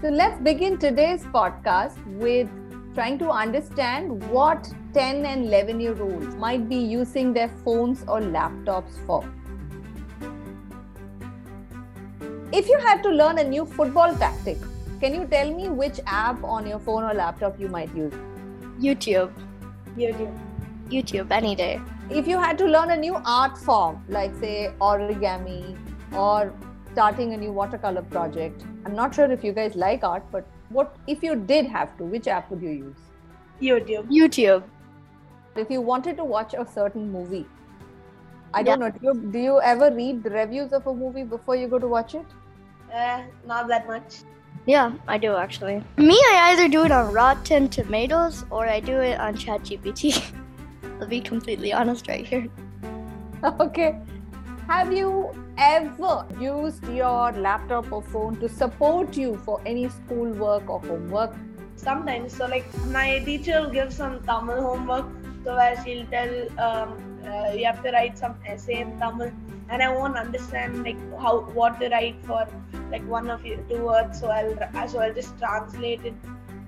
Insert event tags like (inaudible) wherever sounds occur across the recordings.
So let's begin today's podcast with trying to understand what 10 and 11 year olds might be using their phones or laptops for. If you had to learn a new football tactic, can you tell me which app on your phone or laptop you might use? YouTube. YouTube. YouTube any day. If you had to learn a new art form, like say origami or starting a new watercolor project, I'm not sure if you guys like art, but what if you did have to, which app would you use? YouTube. YouTube. If you wanted to watch a certain movie, I don't know, do you, do you ever read the reviews of a movie before you go to watch it? Uh, not that much. Yeah, I do actually. Me, I either do it on Rotten Tomatoes or I do it on ChatGPT. (laughs) I'll be completely honest right here. (laughs) Okay. Have you ever used your laptop or phone to support you for any schoolwork or homework? Sometimes, so like my teacher will give some Tamil homework, so where she'll tell um, uh, you have to write some essay in Tamil, and I won't understand like how what to write for like one of you two words, so I'll so I'll just translate it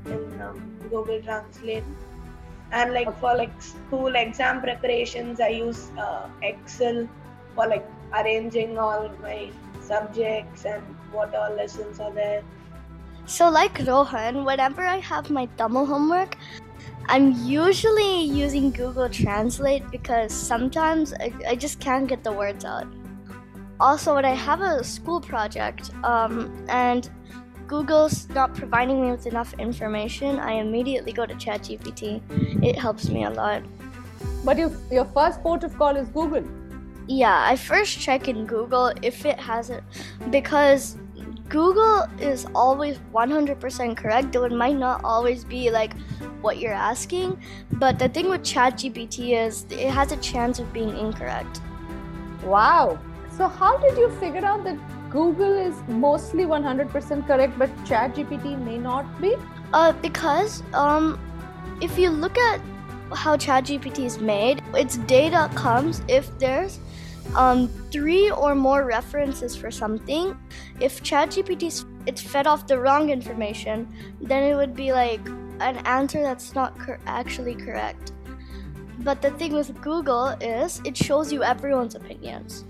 in um, Google Translate. And like for like school exam preparations, I use uh, Excel for like arranging all my subjects and what all lessons are there. So, like Rohan, whenever I have my Tamil homework, I'm usually using Google Translate because sometimes I, I just can't get the words out. Also, when I have a school project um, and Google's not providing me with enough information, I immediately go to ChatGPT. It helps me a lot. But you, your first port of call is Google. Yeah, I first check in Google if it has it because Google is always 100% correct, though it might not always be like what you're asking. But the thing with ChatGPT is it has a chance of being incorrect. Wow. So, how did you figure out that Google is mostly 100% correct, but ChatGPT may not be? Uh, because um, if you look at how ChatGPT is made, its data comes if there's um, three or more references for something. If ChatGPT it's fed off the wrong information, then it would be like an answer that's not cor- actually correct. But the thing with Google is it shows you everyone's opinions.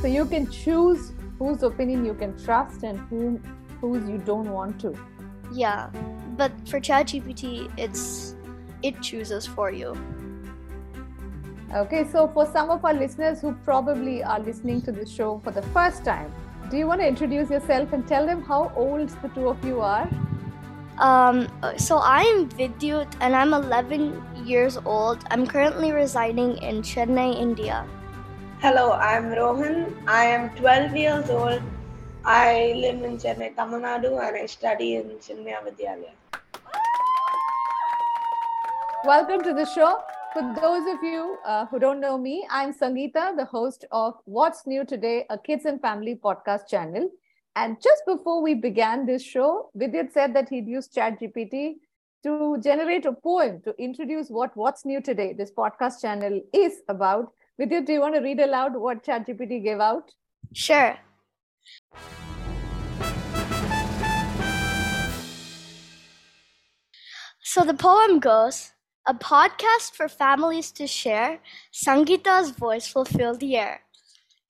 So you can choose whose opinion you can trust and whom whose you don't want to. Yeah, but for ChatGPT, it's it chooses for you. Okay, so for some of our listeners who probably are listening to this show for the first time, do you want to introduce yourself and tell them how old the two of you are? Um, so I'm Vidyut and I'm 11 years old. I'm currently residing in Chennai, India. Hello, I'm Rohan. I am 12 years old. I live in Chennai, Tamil Nadu, and I study in Chinmaya Vidyalaya. Welcome to the show. For those of you uh, who don't know me, I'm Sangeeta, the host of What's New Today, a kids and family podcast channel. And just before we began this show, Vidyut said that he'd use ChatGPT to generate a poem to introduce what What's New Today, this podcast channel, is about. Vidyut, do you want to read aloud what ChatGPT gave out? Sure. So the poem goes A podcast for families to share, Sangita's voice will fill the air.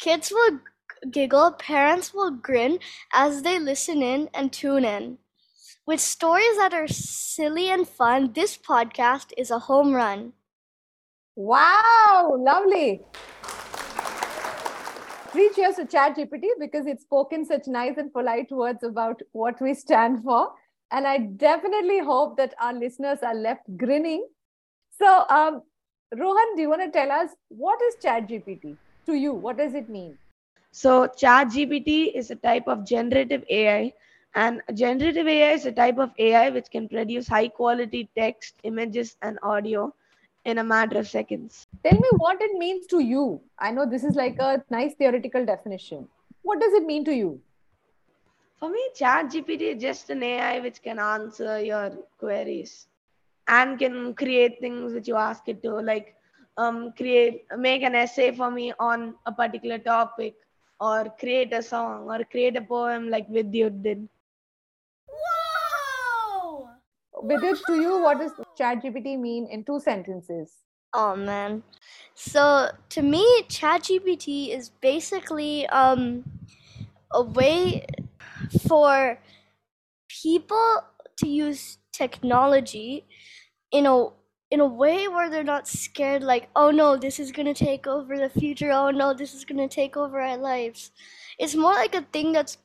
Kids will giggle, parents will grin as they listen in and tune in. With stories that are silly and fun, this podcast is a home run. Wow, lovely. Three cheers to ChatGPT because it's spoken such nice and polite words about what we stand for. And I definitely hope that our listeners are left grinning. So, um, Rohan, do you want to tell us what is ChatGPT to you? What does it mean? So, ChatGPT is a type of generative AI, and generative AI is a type of AI which can produce high quality text, images, and audio in a matter of seconds. Tell me what it means to you. I know this is like a nice theoretical definition. What does it mean to you? For me, ChatGPT is just an AI which can answer your queries and can create things which you ask it to, like um, create, make an essay for me on a particular topic, or create a song, or create a poem like Vidyut did. Vidyut, to you, what does ChatGPT mean in two sentences? Oh man. So to me, ChatGPT is basically um a way for people to use technology in a in a way where they're not scared like oh no this is going to take over the future oh no this is going to take over our lives it's more like a thing that's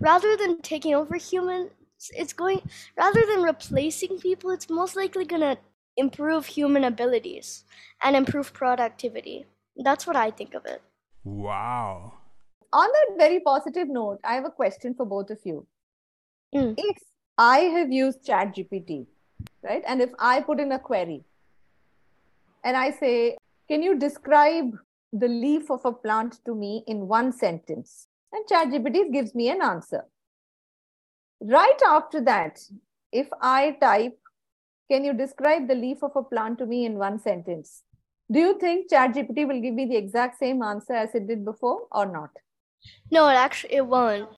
rather than taking over humans it's going rather than replacing people it's most likely going to improve human abilities and improve productivity that's what i think of it Wow. On that very positive note, I have a question for both of you. Mm. If I have used ChatGPT, right, and if I put in a query and I say, Can you describe the leaf of a plant to me in one sentence? And ChatGPT gives me an answer. Right after that, if I type, Can you describe the leaf of a plant to me in one sentence? Do you think ChatGPT will give me the exact same answer as it did before or not? no it actually it won't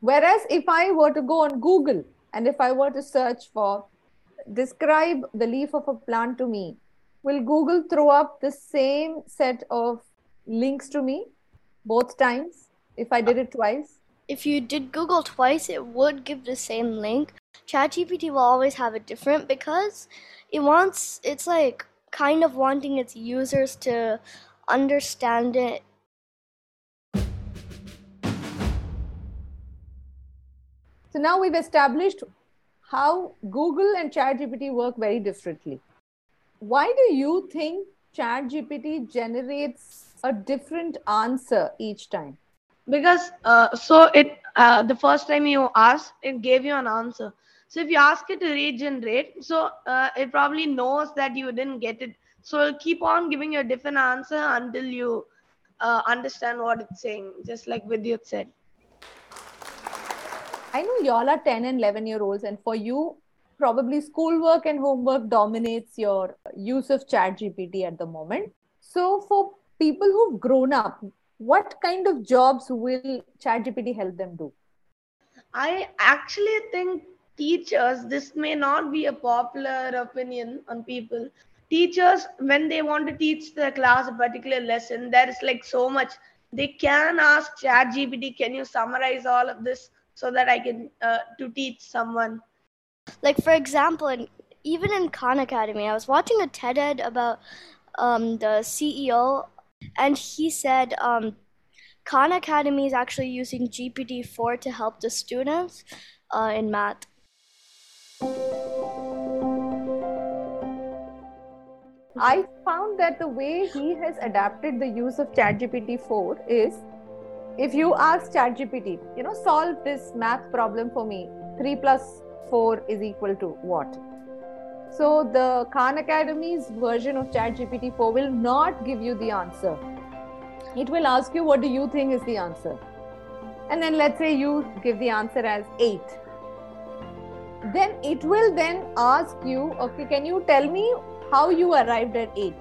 Whereas if I were to go on Google and if I were to search for describe the leaf of a plant to me, will Google throw up the same set of links to me both times if I did it twice? if you did Google twice, it would give the same link. ChatGPT will always have it different because it wants, it's like kind of wanting its users to understand it. So now we've established how Google and ChatGPT work very differently. Why do you think ChatGPT generates a different answer each time? because uh, so it uh, the first time you asked it gave you an answer so if you ask it to regenerate so uh, it probably knows that you didn't get it so it'll keep on giving you a different answer until you uh, understand what it's saying just like vidyut said I know y'all are 10 and 11 year olds, and for you, probably schoolwork and homework dominates your use of ChatGPT at the moment. So, for people who've grown up, what kind of jobs will ChatGPT help them do? I actually think teachers, this may not be a popular opinion on people. Teachers, when they want to teach the class a particular lesson, there is like so much. They can ask ChatGPT, can you summarize all of this so that I can uh, to teach someone? Like, for example, in, even in Khan Academy, I was watching a TED Ed about um, the CEO, and he said um, Khan Academy is actually using GPT 4 to help the students uh, in math. I found that the way he has adapted the use of ChatGPT 4 is if you ask ChatGPT, you know, solve this math problem for me, 3 plus 4 is equal to what? So the Khan Academy's version of ChatGPT 4 will not give you the answer. It will ask you, what do you think is the answer? And then let's say you give the answer as 8 then it will then ask you okay can you tell me how you arrived at 8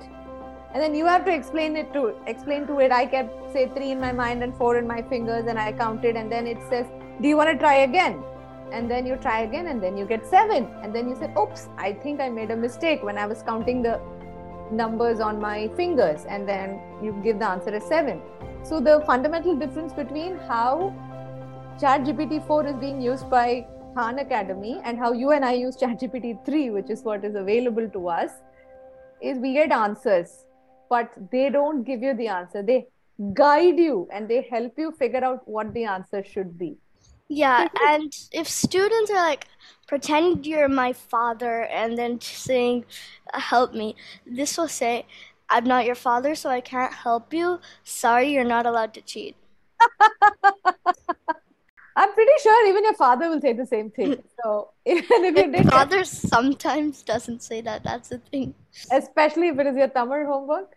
and then you have to explain it to explain to it. I kept say 3 in my mind and 4 in my fingers and i counted and then it says do you want to try again? And then you try again and then you get 7 and then you say oops i think i made a mistake when i was counting the numbers on my fingers. And then you give the answer as 7 so the fundamental difference between how ChatGPT 4 is being used by Khan Academy and how you and I use (laughs) ChatGPT 3, which is what is available to us, is we get answers, but they don't give you the answer. They guide you and they help you figure out what the answer should be. Yeah, and if students are like pretending you're my father and then saying, help me, this will say, I'm not your father, so I can't help you. Sorry, you're not allowed to cheat. (laughs) I'm pretty sure even your father will say the same thing. Mm. So (laughs) even if you My did, father sometimes doesn't say that. That's the thing. especially if it is your Tamil homework.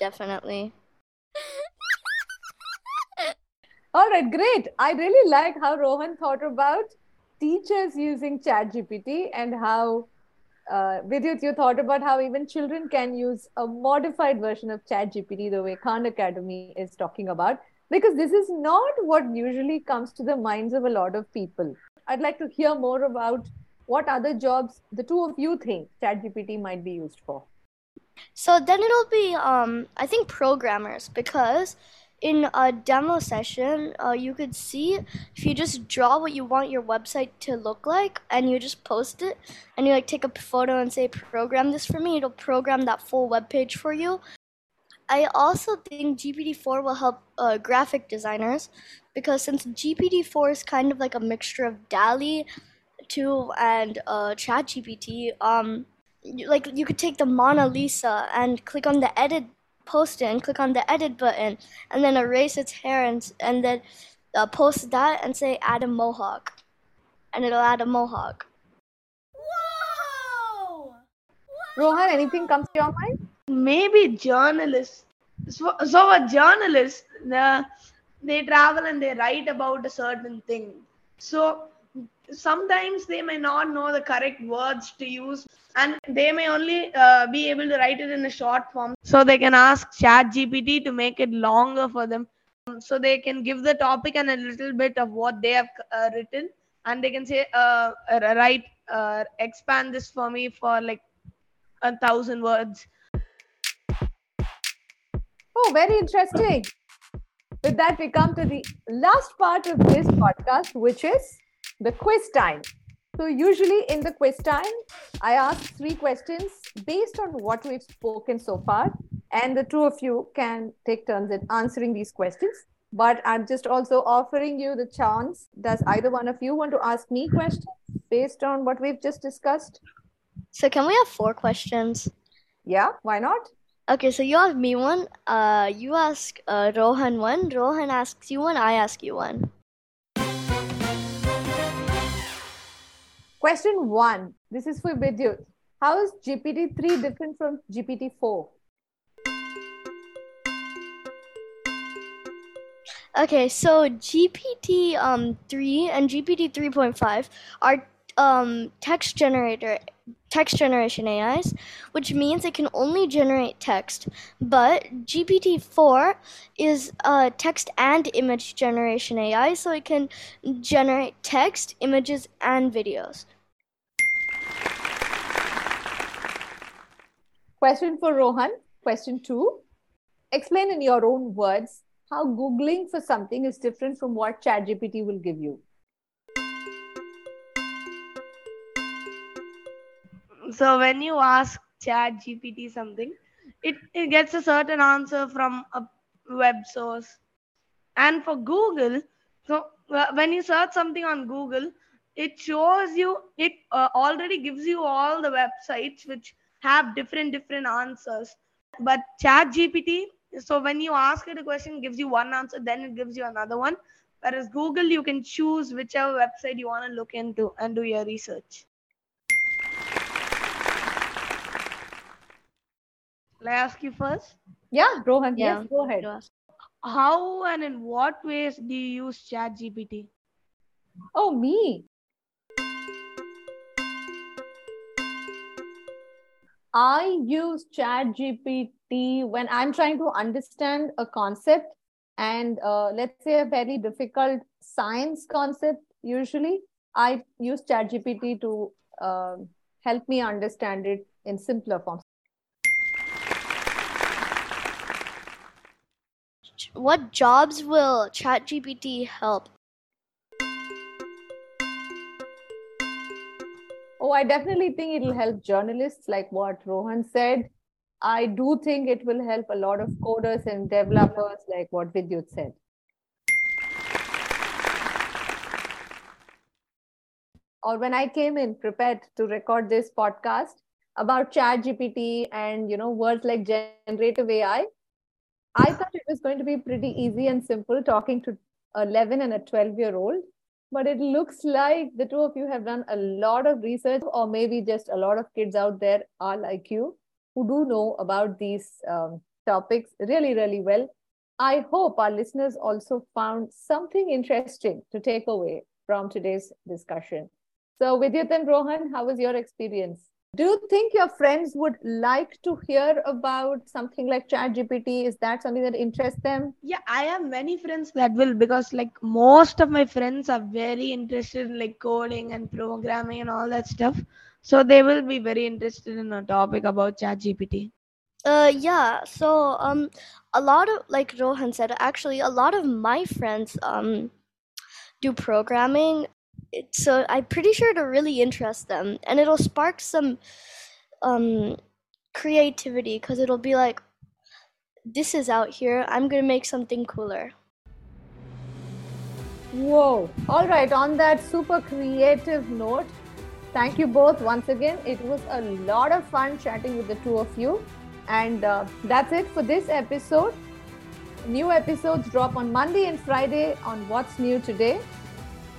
Definitely. (laughs) All right, great. I really like how Rohan thought about teachers using ChatGPT and how uh, Vidyut, you thought about how even children can use a modified version of ChatGPT the way Khan Academy is talking about, because this is not what usually comes to the minds of a lot of people. I'd like to hear more about what other jobs the two of you think ChatGPT might be used for? So then it'll be, um, I think, programmers because in a demo session, uh, you could see if you just draw what you want your website to look like and you just post it and you like take a photo and say, program this for me, it'll program that full web page for you. I also think GPT-4 will help uh, graphic designers because since GPT-4 is kind of like a mixture of DALL-E 2 and uh, ChatGPT, um, like you could take the Mona Lisa and click on the edit post it and click on the edit button and then erase its hair and, and then uh, post that and say add a mohawk and it'll add a mohawk. Whoa! Rohan, anything comes to your mind? Maybe journalists. So, so a journalist, the, they travel and they write about a certain thing. So sometimes they may not know the correct words to use and they may only uh, be able to write it in a short form. So they can ask chat gpt to make it longer for them. So they can give the topic and a little bit of what they have uh, written and they can say uh, write uh, expand this for me for like a thousand words. Oh very interesting. With that we come to the last part of this podcast which is the quiz time. So, usually in the quiz time, I ask three questions based on what we've spoken so far, and the two of you can take turns in answering these questions. But I'm just also offering you the chance. Does either one of you want to ask me questions based on what we've just discussed? So, can we have four questions? Yeah, why not? Okay, so you ask me one, uh, you ask uh, Rohan one, Rohan asks you one, I ask you one. Question one. This is for Vidyut. How is GPT-3 different from GPT-4? Okay, so GPT um 3 and GPT 3.5 are um, text generator text generation AIs, which means it can only generate text. But GPT-4 is a text and image generation AI, so it can generate text, images, and videos. Question for Rohan. Question two. Explain in your own words how Googling for something is different from what ChatGPT will give you. So when you ask chat gpt something it, it gets a certain answer from a web source. And for google so when you search something on google it shows you it uh, already gives you all the websites which have different different answers. But chat gpt so when you ask it a question gives you one answer then it gives you another one. Whereas google you can choose whichever website you want to look into and do your research Will I ask you first? Yeah, Rohan. Yeah. Yes, go ahead. How and in what ways do you use ChatGPT? Oh, me. I use ChatGPT when I'm trying to understand a concept and uh, let's say a very difficult science concept. Usually, I use ChatGPT to uh, help me understand it in simpler forms. What jobs will ChatGPT help? Oh, I definitely think it'll help journalists, like what Rohan said. I do think it will help a lot of coders and developers, like what Vidyut said. Or when I came in prepared to record this podcast about ChatGPT and you know words like generative AI, I thought it was going to be pretty easy and simple talking to 11 and a 12 year old. But it looks like the two of you have done a lot of research, or maybe just a lot of kids out there are like you who do know about these um, topics really, really well. I hope our listeners also found something interesting to take away from today's discussion. So, Vidyut and Rohan, how was your experience? Do you think your friends would like to hear about something like ChatGPT? Is that something that interests them? Yeah, I have many friends that will because like most of my friends are very interested in like coding and programming and all that stuff. So they will be very interested in a topic about ChatGPT. Uh, yeah. So, um, a lot of like Rohan said, actually, a lot of my friends um do programming. It's so I'm pretty sure it'll really interest them, and it'll spark some um creativity because it'll be like, this is out here. I'm gonna make something cooler. Whoa. All right. On that super creative note, thank you both once again. It was a lot of fun chatting with the two of you. And uh, that's it for this episode. New episodes drop on Monday and Friday on What's New Today.